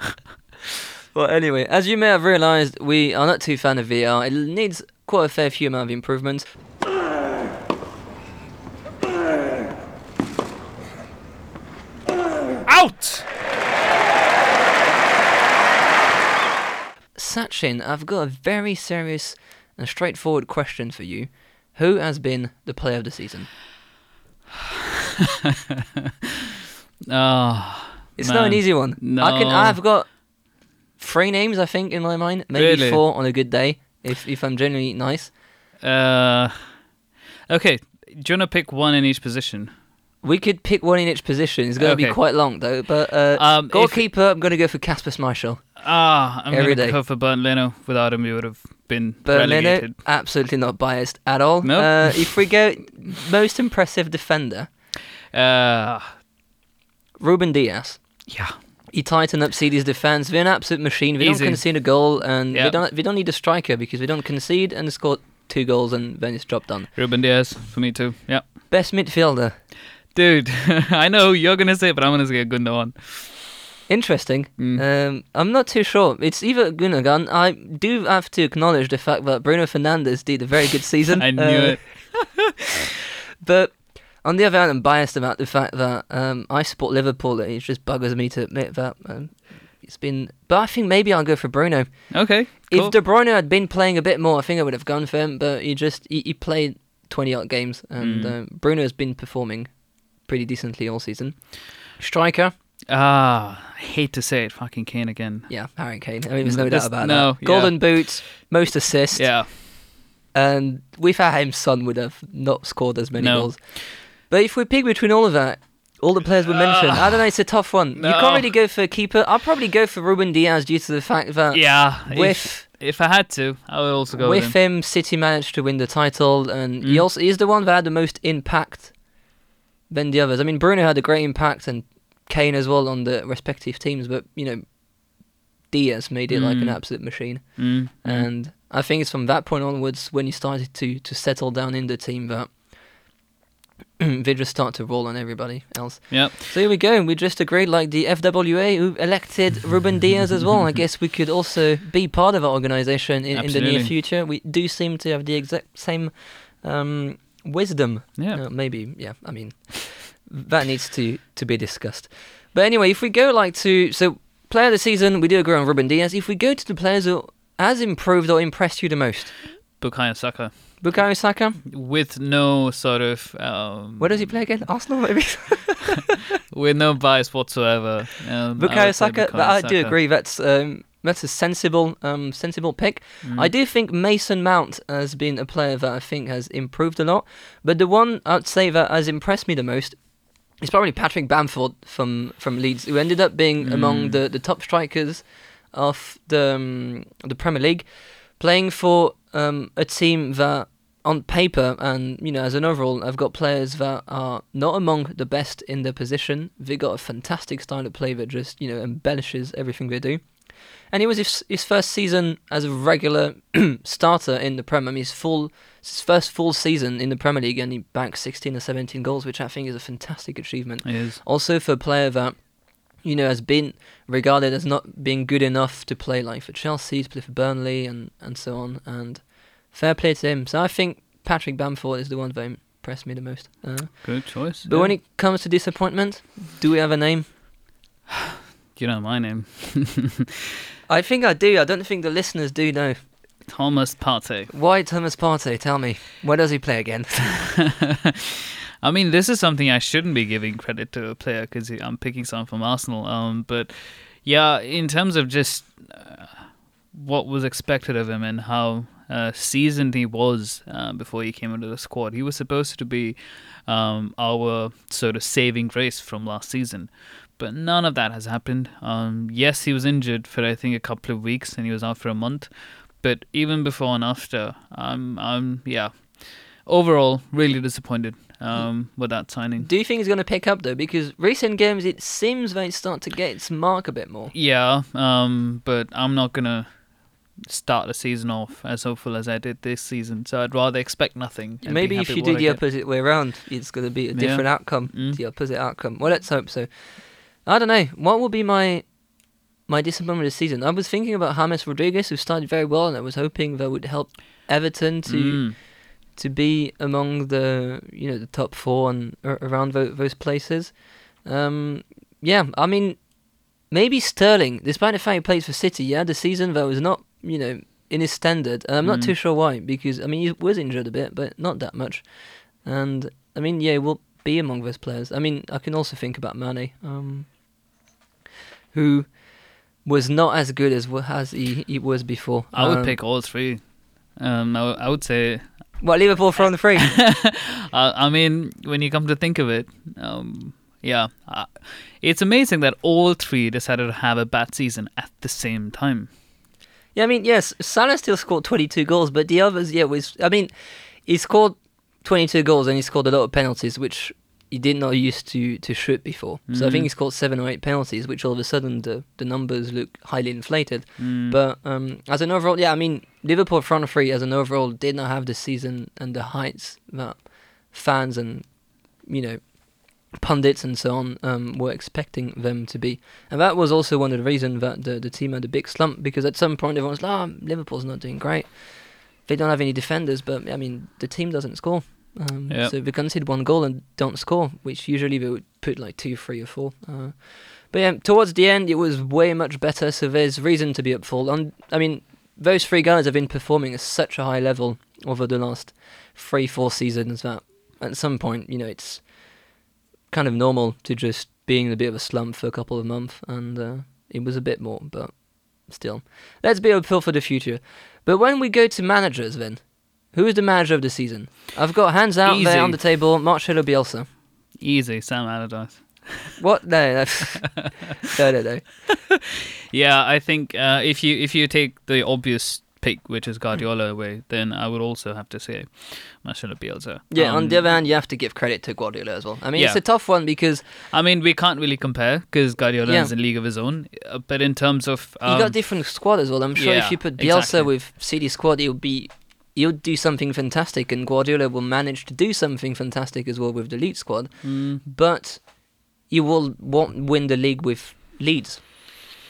Well, anyway, as you may have realised, we are not too fan of VR. It needs quite a fair few amount of improvements. Out! Sachin, I've got a very serious and straightforward question for you. Who has been the player of the season? Ah, It's not an easy one. I can. no. I've got three names, I think, in my mind. Maybe Really? four on a good day, if if I'm generally nice. uh, okay. Do you want to pick one in each position? We could pick one in each position. It's going to be quite long though. But uh, Um, if- goalkeeper, I'm going to go for Kasper Schmeichel. Ah, I'm gonna go for Bernd Leno. Without him, we would have been Berlino, relegated. absolutely not biased at all. No. Uh, if we go most impressive defender, Uh, Ruben Dias. yeah. He tightened up City's defense. They're an absolute machine. We don't concede a goal, and we don't we don't need a striker because we don't concede and score two goals, and then it's dropped on. Ruben Dias for me too. Yeah. Best midfielder. Dude, I know you're gonna say, it, but I'm gonna say Gundogan. Interesting. Mm. Um, I'm not too sure. It's either Gundogan. I do have to acknowledge the fact that Bruno Fernandes did a very good season. I knew Uh, it. But on the other hand, I'm biased about the fact that um, I support Liverpool. It just buggers me to admit that. Um, it's been, but I think maybe I'll go for Bruno. Okay. Cool. If De Bruyne had been playing a bit more, I think I would have gone for him. But he just he, he played 20 odd games, and Mm. um, Bruno has been performing pretty decently all season. Striker, Ah, I hate to say it, fucking Kane again. yeah, Harry Kane. I mean, there's no There's- doubt about no, that. yeah. Golden boots, most assists, Yeah. and without him, Son would have not scored as many No. goals. But if we pick between all of that, all the players we mentioned, I don't know, it's a tough one. You can't really go for a keeper. I'll probably go for Ruben Dias due to the fact that Yeah. if, with if I had to, I would also go with, with him. him, City managed to win the title, and he Mm. also he's the one that had the most impact than the others. I mean, Bruno had a great impact, and Kane as well on the respective teams, but you know, Dias made it like an Mm. absolute machine. Mm, mm. And I think it's from that point onwards when he started to to settle down in the team that they just start to roll on everybody else. Yep. So here we go. We just agreed, like the FWA who elected Ruben Dias as well. I guess we could also be part of our organization in, in the near future. We do seem to have the exact same um, wisdom. Yeah. Uh, maybe, yeah. I mean, that needs to to be discussed. But anyway, if we go like to so player of the season, we do agree on Ruben Dias. If we go to the players who has improved or impressed you the most, Bukayo Saka. Bukayo Saka. With no sort of. Um, Where does he play again? Arsenal, maybe. With no bias whatsoever. Um, Bukayo Saka. Bukayo I do agree. That's um, that's a sensible um, sensible pick. Mm. I do think Mason Mount has been a player that I think has improved a lot. But the one I'd say that has impressed me the most is probably Patrick Bamford from from Leeds, who ended up being among Mm. the, the top strikers of the um, the Premier League, playing for um, a team that on paper and you know as an overall I've got players that are not among the best in their position. They got a fantastic style of play that just you know embellishes everything they do. And it was his, his first season as a regular starter in the Premier. I mean, his full his first full season in the Premier League, and he banked 16 or 17 goals, which I think is a fantastic achievement. It is. Also for a player that you know has been regarded as not being good enough to play like for Chelsea, to play for Burnley, and and so on. And fair play to him. So I think Patrick Bamford is the one that impressed me the most. Uh, Good choice. but when it comes to disappointment, do we have a name? You know my name. I think I do. I don't think the listeners do know. Thomas Partey. Why Thomas Partey? Tell me. Where does he play again? I mean, this is something I shouldn't be giving credit to a player because I'm picking someone from Arsenal. Um, but yeah, in terms of just uh, what was expected of him and how uh, seasoned he was uh, before he came into the squad, he was supposed to be um, our sort of saving grace from last season. But none of that has happened. Um, yes, he was injured for I think a couple of weeks and he was out for a month. But even before and after, I'm, I'm yeah, overall really disappointed um, with that signing. Do you think he's going to pick up though? Because recent games, it seems they start to get its mark a bit more. Yeah, um, but I'm not gonna start the season off as hopeful as I did this season. So I'd rather expect nothing. Maybe if you do the opposite way around, it's going to be a Yeah. different outcome. Mm. The opposite outcome. Well, let's hope so. I don't know. What will be my my disappointment this season. I was thinking about James Rodriguez, who started very well, and I was hoping that would help Everton to Mm. To be among the you know the top four and ar- around tho- those places. Um, yeah, I mean, maybe Sterling, despite the fact he plays for City, yeah, the season that was not you know in his standard, and I'm not Mm. too sure why because I mean he was injured a bit, but not that much. And I mean, yeah, we'll be among those players. I mean, I can also think about Mane, um, who was not as good as as he, he was before. I would Um, pick all three. Um, I, w- I would say. What Liverpool from the free? I mean, when you come to think of it, um, yeah, uh, it's amazing that all three decided to have a bad season at the same time. Yeah, I mean, yes, Salah still scored 22 goals, but the others, yeah, was. I mean, he scored 22 goals and he scored a lot of penalties, which he did not used to to shoot before. So I think Mhm. he scored seven or eight penalties, which all of a sudden the the numbers look highly inflated. Mm. But um, as an overall, yeah, I mean, Liverpool front three as an overall did not have the season and the heights that fans and you know pundits and so on um, were expecting them to be, and that was also one of the reasons that the the team had a big slump because at some point everyone was like, oh, Liverpool's not doing great. They don't have any defenders, but I mean, the team doesn't score. Um, Yep. So they concede one goal and don't score, which usually they would put like two, three, or four. Uh, but yeah, towards the end, it was way much better. So there's reason to be upful. And I mean, those three guys have been performing at such a high level over the last three, four seasons that at some point, you know, it's kind of normal to just be in a bit of a slump for a couple of months. And uh, it was a bit more, but still. Let's be hopeful for the future. But when we go to managers, then, who is the manager of the season? I've got hands out Easy. there on the table. Marcelo Bielsa. Easy, Sam Allardyce. What? No, that's, no, no, no. Yeah, I think uh, if you if you take the obvious pick, which is Guardiola away, then I would also have to say Marcelo Bielsa. Yeah, on Um, the other hand, you have to give credit to Guardiola as well. I mean, it's a tough one because I mean, we can't really compare because Guardiola Yeah. is a league of his own. uh, But in terms of you um, got different squad as well. I'm sure yeah, if you put Bielsa exactly. with City squad, it would be he'll do something fantastic, and Guardiola will manage to do something fantastic as well with the Leeds squad. mm, But you will won't win the league with Leeds.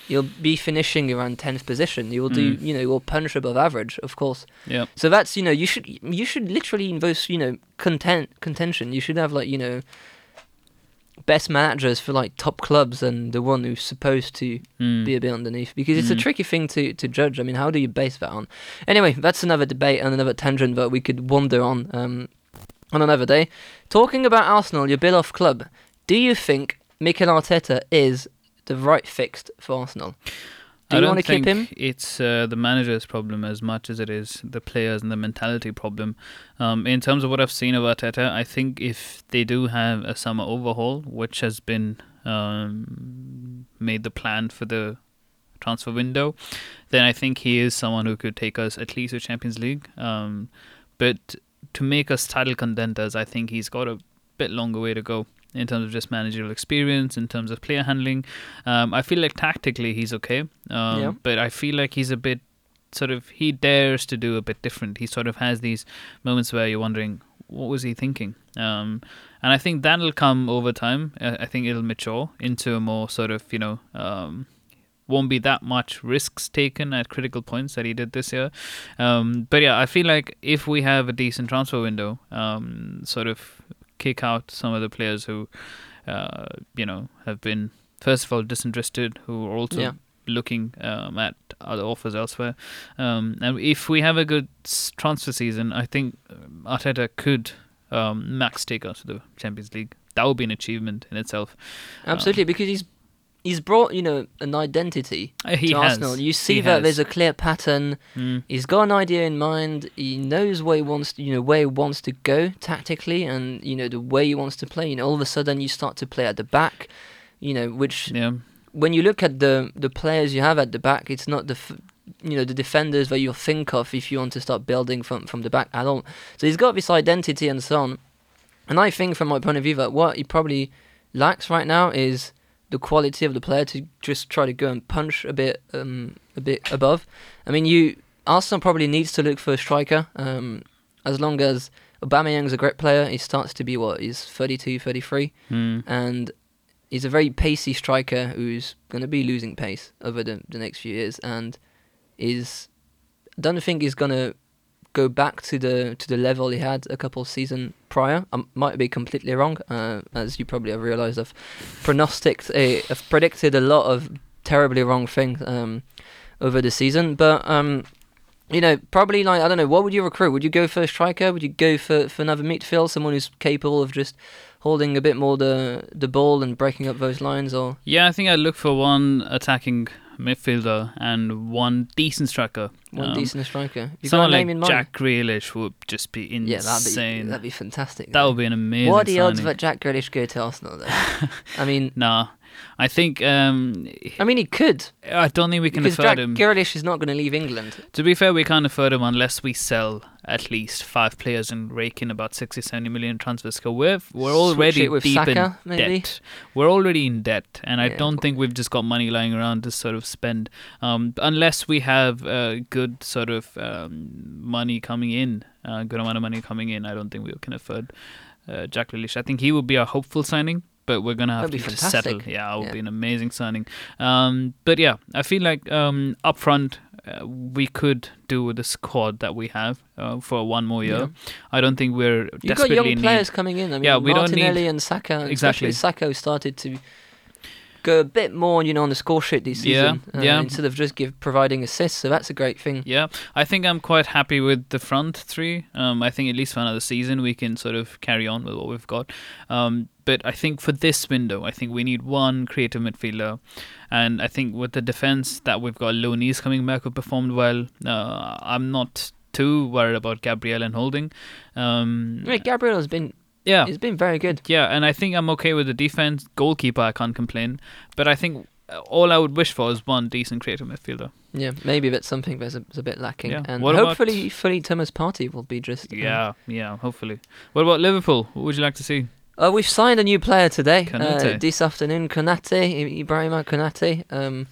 You'll be finishing around tenth position. You will do, Mm. you know, you'll punch above average, of course. yeah, So that's you know you should you should literally in those you know content contention you should have like you know best managers for like top clubs and the one who's supposed to mm, be a bit underneath because it's a Mm. tricky thing to to judge. I mean, how do you base that on? Anyway, that's another debate and another tangent that we could wander on um on another day. Talking about Arsenal, your Bill-off club, do you think Mikel Arteta is the right fix for Arsenal? Do I you don't want to keep him? It's uh, the manager's problem as much as it is the players and the mentality problem. Um, in terms of what I've seen of Arteta, I think if they do have a summer overhaul, which has been um, made the plan for the transfer window, then I think he is someone who could take us at least to Champions League. Um, but to make us title contenders, I think he's got a bit longer way to go in terms of just managerial experience, in terms of player handling. Um, I feel like tactically he's okay, um, Yeah. but I feel like he's a bit sort of he dares to do a bit different. He sort of has these moments where you're wondering what was he thinking, um, and I think that'll come over time. I think it'll mature into a more sort of you know. Um, won't be that much risks taken at critical points that he did this year. Um, but yeah, I feel like if we have a decent transfer window, um, sort of kick out some of the players who, uh, you know, have been first of all disinterested, who are also Yeah. looking um, at other offers elsewhere. Um, and if we have a good transfer season, I think um, Arteta could um, max take us to the Champions League. That would be an achievement in itself. Absolutely, because he's he's brought you know an identity Uh, He to has. Arsenal. You see He that has. there's a clear pattern. Mm. He's got an idea in mind. He knows where he wants, to, you know, where he wants to go tactically, and you know the way he wants to play. You know, all of a sudden you start to play at the back. You know, which Yeah. when you look at the the players you have at the back, it's not the f- you know the defenders that you'll think of if you want to start building from from the back at all. So he's got this identity and so on. And I think, from my point of view, that what he probably lacks right now is the quality of the player to just try to go and punch a bit um, a bit above. I mean, you Arsenal probably needs to look for a striker. Um, as long as Aubameyang's a great player, he starts to be what he's 32, 33 Mm. and he's a very pacey striker who's going to be losing pace over the, the next few years, and is I don't think he's going to go back to the to the level he had a couple of seasons prior. I might be completely wrong, uh, as you probably have realised. I've pronosticated, a, I've predicted a lot of terribly wrong things um, over the season, but um, you know, probably like I don't know. What would you recruit? Would you go for a striker? Would you go for for another midfield, someone who's capable of just holding a bit more the the ball and breaking up those lines? Or Yeah, I think I'd look for one attacking midfielder and one decent striker. one Um, decent striker? You got a Someone name like in mind? Jack Grealish would just be insane. yeah, that'd be that'd be fantastic. that would be an amazing. What are the odds signing. that Jack Grealish go to Arsenal? Though? I mean, Nah, I think um, I mean he could I don't think we can because afford Jack him. Grealish is not going to leave England. To be fair, we can't afford him unless we sell at least five players and rake in about 60, 70 million transfers. We're, we're already with deep Saka, in maybe? debt. We're already in debt, and I Yeah. don't think we've just got money lying around to sort of spend. Um, unless we have uh, good sort of um, money coming in, a good amount of money coming in, I don't think we can afford uh, Jack Grealish. I think he would be a hopeful signing. But we're gonna have to settle. Yeah, it would Yeah. be an amazing signing. Um, but yeah, I feel like um, up front uh, we could do with the squad that we have uh, for one more year. Yeah. I don't think we're You've got young players need. coming in. I mean, Yeah, we don't Martinelli need- and Saka. Exactly. Saka started to go a bit more, you know, on the score sheet this Yeah, season. uh, yeah. Instead of just give providing assists, so that's a great thing. Yeah, I think I'm quite happy with the front three. Um, I think at least for another season we can sort of carry on with what we've got. Um, but I think for this window, I think we need one creative midfielder, and I think with the defense that we've got, Looney's coming back who performed well. Uh, I'm not too worried about Gabriel and Holding. Um, I mean, Gabriel has been yeah, he's been very good. Yeah, and I think I'm okay with the defense. Goalkeeper, I can't complain. But I think uh, all I would wish for is one decent creative midfielder. Yeah, maybe that's something that's a, a bit lacking. Yeah. And What about- hopefully, fully Thomas Partey will be just. uh, Yeah, yeah, hopefully. What about Liverpool? What would you like to see? Uh, we've signed a new player today. Uh, this afternoon, Konate, Ibrahima Konate. Um,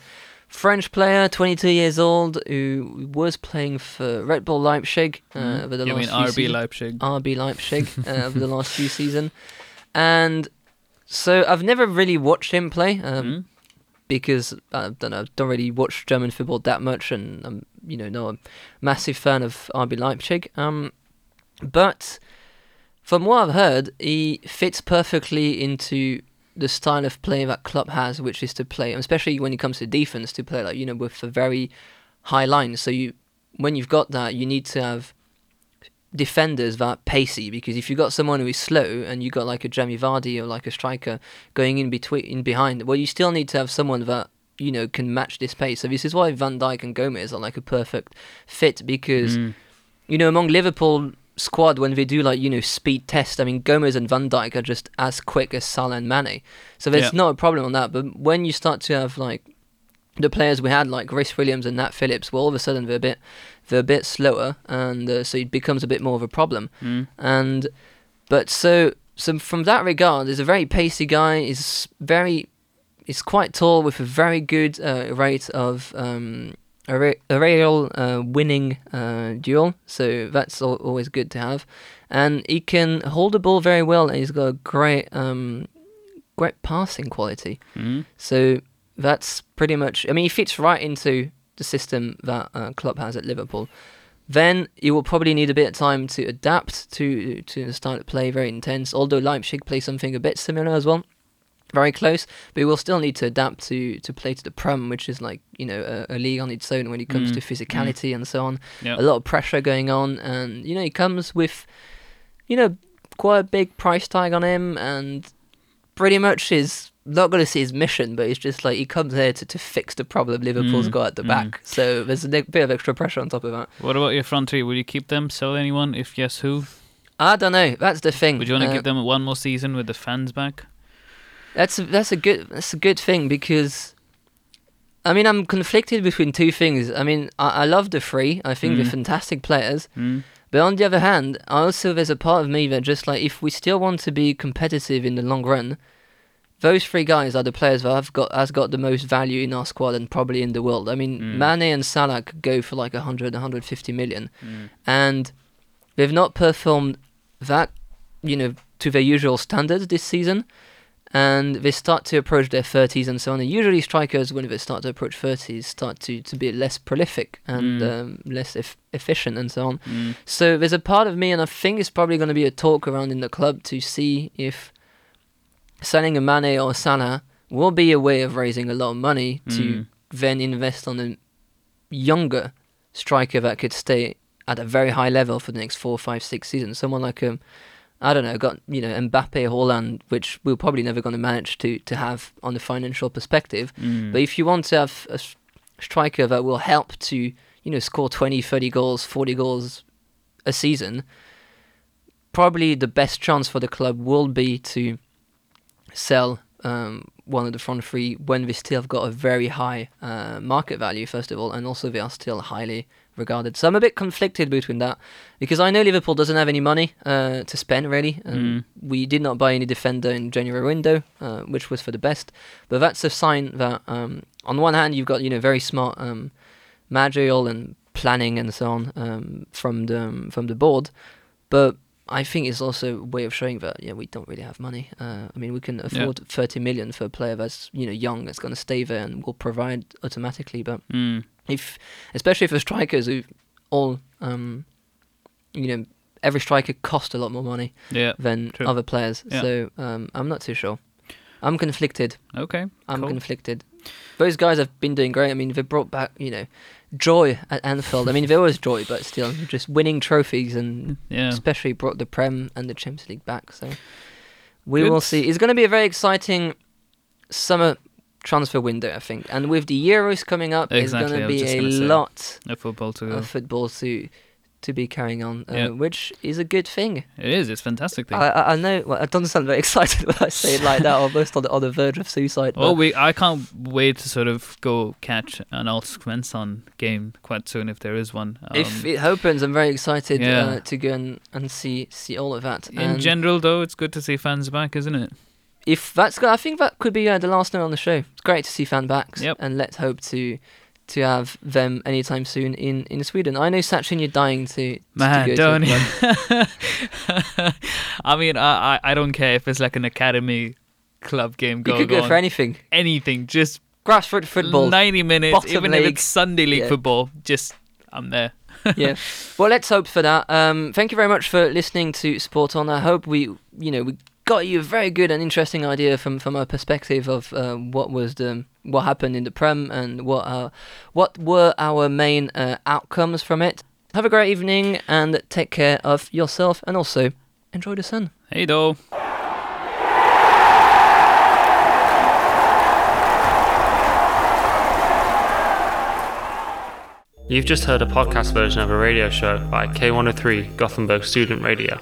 French player, 22 years old, who was playing for Red Bull Leipzig uh, Mhm. over the you last mean RB. Leipzig? RB Leipzig uh, over the last few seasons. And so I've never really watched him play um, Hmm? because I don't know, don't really watch German football that much, and I'm you know not a massive fan of RB Leipzig. Um, but from what I've heard, he fits perfectly into the style of play that club has, which is to play, especially when it comes to defense, to play like you know with a very high line. So you, when you've got that, you need to have defenders that are pacey because if you've got someone who is slow and you've got like a Jamie Vardy or like a striker going in between in behind, well you still need to have someone that you know can match this pace. So this is why Van Dijk and Gomez are like a perfect fit because Mm. you know among Liverpool squad when they do like you know speed test, I mean Gomez and Van Dijk are just as quick as Salah and Mane. So there's Yeah. not a problem on that. But when you start to have like the players we had like Rhys Williams and Nat Phillips, well all of a sudden they're a bit they're a bit slower, and uh, so it becomes a bit more of a problem. Mm. And but so so from that regard, he's a very pacey guy. He's very he's quite tall with a very good uh, rate of um, aer- aerial uh, winning uh, duel. So that's al- always good to have. And he can hold the ball very well. And he's got a great um, great passing quality. Mm. So that's pretty much. I mean, he fits right into the system that uh, club has at Liverpool. Then you will probably need a bit of time to adapt to to the style of play, very intense. Although Leipzig play something a bit similar as well, very close. But you will still need to adapt to to play to the Prem, which is like you know a, a league on its own when it comes Mm, to physicality and so on. Yeah. A lot of pressure going on, and you know he comes with, you know, quite a big price tag on him, and pretty much his not going to see his mission, but it's just like he comes here to, to fix the problem Liverpool's Mm, got at the mm. back. So there's a bit of extra pressure on top of that. What about your front three? Will you keep them? Sell anyone? If yes, who? I don't know. That's the thing. Would you want to Uh, give them one more season with the fans back? That's a, that's a good that's a good thing because, I mean, I'm conflicted between two things. I mean, I, I love the three. I think they're Mm. fantastic players. Mm. But on the other hand, I also there's a part of me that just like if we still want to be competitive in the long run, those three guys are the players that have got has got the most value in our squad and probably in the world. I mean, Mm. Mane and Salah could go for like 100, 150 million, Mm. and they've not performed that, you know, to their usual standards this season. And they start to approach their 30s and so on. And usually, strikers, when they start to approach 30s, start to, to be less prolific and Mm. um, less eff- efficient and so on. Mm. So there's a part of me, and I think it's probably going to be a talk around in the club to see if selling a Mane or Salah will be a way of raising a lot of money to Mm. then invest on a younger striker that could stay at a very high level for the next four, five, six seasons. Someone like um, I don't know, got you know Mbappe, Haaland, which we're probably never going to manage to to have on the financial perspective. Mm. But if you want to have a striker that will help to, you know, score 20, 30 goals, 40 goals a season, probably the best chance for the club will be to sell um, one of the front three when they still have got a very high uh, market value, first of all, and also they are still highly regarded. So I'm a bit conflicted between that because I know Liverpool doesn't have any money uh, to spend really. Um, We did not buy any defender in January window, uh, which was for the best. But that's a sign that um, on one hand you've got you know very smart um, managerial and planning and so on um, from the um, from the board, but I think it's also a way of showing that yeah we don't really have money. Uh, I mean we can afford 30 million for a player that's you know young that's going to stay there and will provide automatically, but Mm. If especially for strikers who all um you know every striker cost a lot more money Yeah. than True. other players Yeah. so um i'm not too sure i'm conflicted Okay. i'm cool. conflicted those guys have been doing great i mean they brought back you know joy at anfield i mean there was joy but still just winning trophies and Yeah. especially brought the prem and the champions league back so we Good. will see it's going to be a very exciting summer transfer window i think and with the euros coming up Exactly, it's going to be a lot A football to of football to to be carrying on, uh, Yeah. which is a good thing. It is. It's fantastic thing. I, I, I know well, I don't sound very excited when I say it like that, almost on the, on the verge of suicide. Well, we I can't wait to sort of go catch an Allsvenskan game quite soon if there is one. Um, if it opens, I'm very excited Yeah. uh, to go and, and see see all of that. in And general, though, it's good to see fans back, isn't it? If that's good, I think that could be uh, the last note on the show. It's great to see fan backs, Yep. and let's hope to to have them anytime soon in, in Sweden. I know Sachin, you're dying to, to, Man, to don't. to. I mean, I, I I don't care if it's like an academy club game You could go on. for anything. anything, just Grassroots football. ninety minutes, bottom even if league. it's Sunday league Yeah. football. Just I'm there. yeah. Well, let's hope for that. Um, thank you very much for listening to Sport On. I hope we, you know, we got you a very good and interesting idea from from our perspective of uh, what was the what happened in the Prem and what uh, what were our main uh, outcomes from it. Have a great evening and take care of yourself and also enjoy the sun. Hey, though. You've just heard a podcast version of a radio show by K103 Gothenburg Student Radio.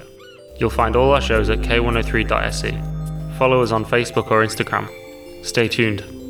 You'll find all our shows at k103.se. Follow us on Facebook or Instagram. Stay tuned.